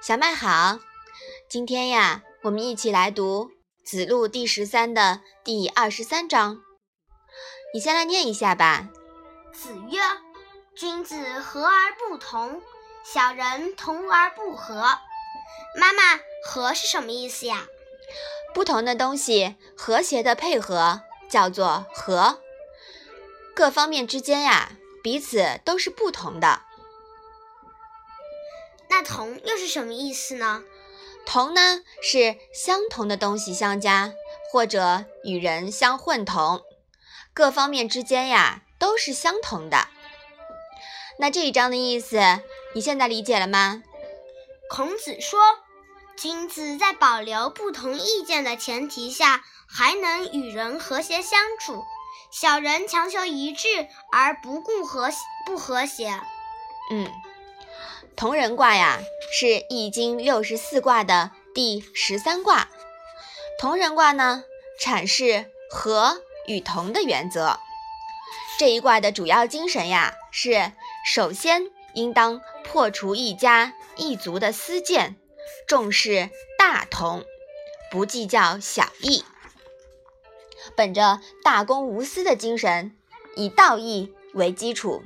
小麦好，今天呀，我们一起来读《子路》第十三的第二十三章。你先来念一下吧。子曰：“君子和而不同，小人同而不和。”妈妈，和是什么意思呀？不同的东西和谐的配合叫做和。各方面之间呀，彼此都是不同的。那同又是什么意思呢？同呢是相同的东西相加，或者与人相混同，各方面之间呀都是相同的。那这一章的意思，你现在理解了吗？孔子说，君子在保留不同意见的前提下，还能与人和谐相处；小人强求一致而不顾和不和谐。嗯。同人卦呀，是《易经》六十四卦的第十三卦。同人卦呢，阐释和与同的原则。这一卦的主要精神呀，是首先应当破除一家一族的私见，重视大同，不计较小异。本着大公无私的精神，以道义为基础，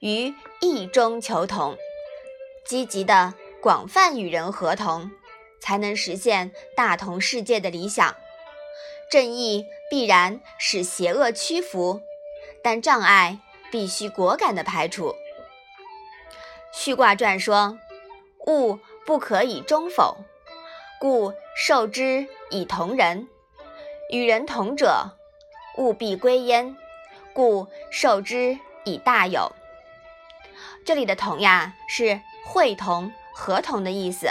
于义中求同。积极的广泛与人合同，才能实现大同世界的理想。正义必然使邪恶屈服，但障碍必须果敢的排除。序卦传说：“物不可以终否，故受之以同人。与人同者，物必归焉，故受之以大有。”这里的“同”呀，是。会同、合同的意思，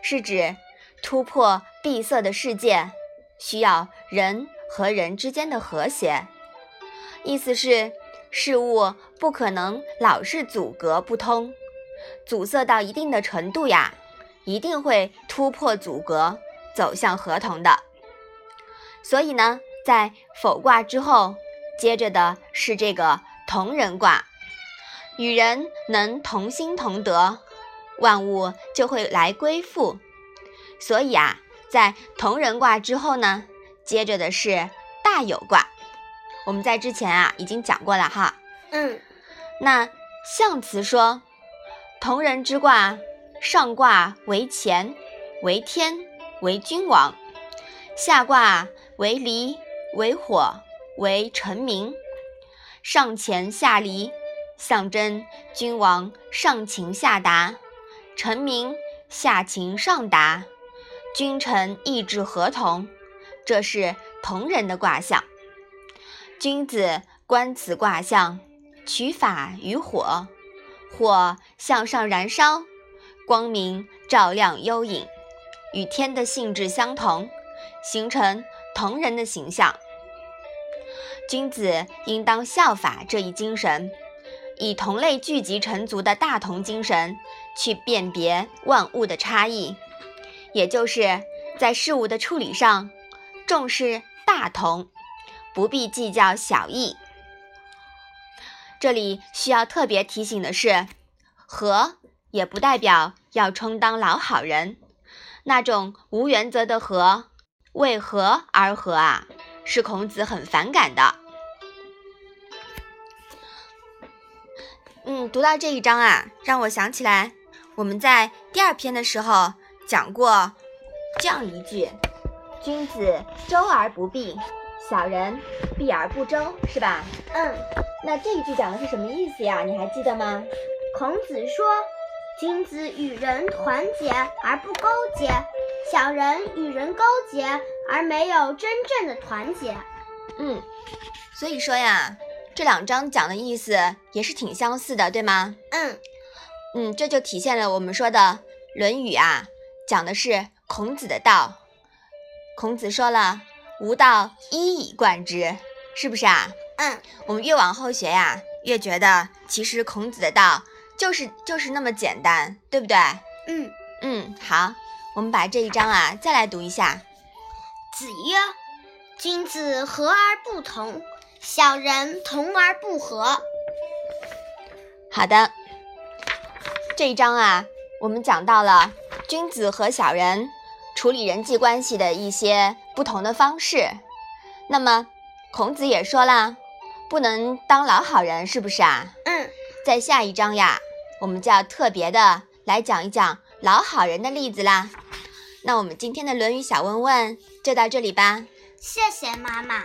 是指突破闭塞的世界，需要人和人之间的和谐。意思是事物不可能老是阻隔不通，阻塞到一定的程度呀，一定会突破阻隔，走向合同的。所以呢，在否卦之后，接着的是这个同人卦。与人能同心同德，万物就会来归附。所以啊，在同人卦之后呢，接着的是大有卦。我们在之前啊已经讲过了哈。嗯。那象辞说，同人之卦，上卦为乾，为天，为君王；下卦为离，为火，为臣民。上乾下离。象征君王上情下达，臣民下情上达，君臣意志合同，这是同人的卦象。君子观此卦象，取法于火，火向上燃烧，光明照亮幽隐，与天的性质相同，形成同人的形象。君子应当效法这一精神。以同类聚集成族的大同精神去辨别万物的差异，也就是在事物的处理上重视大同，不必计较小异。这里需要特别提醒的是，和也不代表要充当老好人，那种无原则的和，为和而和啊，是孔子很反感的。嗯，读到这一章啊，让我想起来我们在第二篇的时候讲过这样一句：“君子周而不避，小人避而不周”，是吧？嗯。那这一句讲的是什么意思呀？你还记得吗？孔子说：“君子与人团结而不勾结，小人与人勾结而没有真正的团结。”嗯，所以说呀。这两章讲的意思也是挺相似的，对吗？嗯，嗯，这就体现了我们说的《论语》啊，讲的是孔子的道。孔子说了“吾道一以贯之”，是不是啊？嗯，我们越往后学呀，越觉得其实孔子的道就是就是那么简单，对不对？嗯嗯，好，我们把这一章啊再来读一下。子曰：“君子和而不同。”小人同而不和。好的，这一章啊，我们讲到了君子和小人处理人际关系的一些不同的方式。那么，孔子也说了，不能当老好人，是不是啊？嗯，在下一章呀，我们就要特别的来讲一讲老好人的例子啦。那我们今天的《论语》小问问就到这里吧。谢谢妈妈。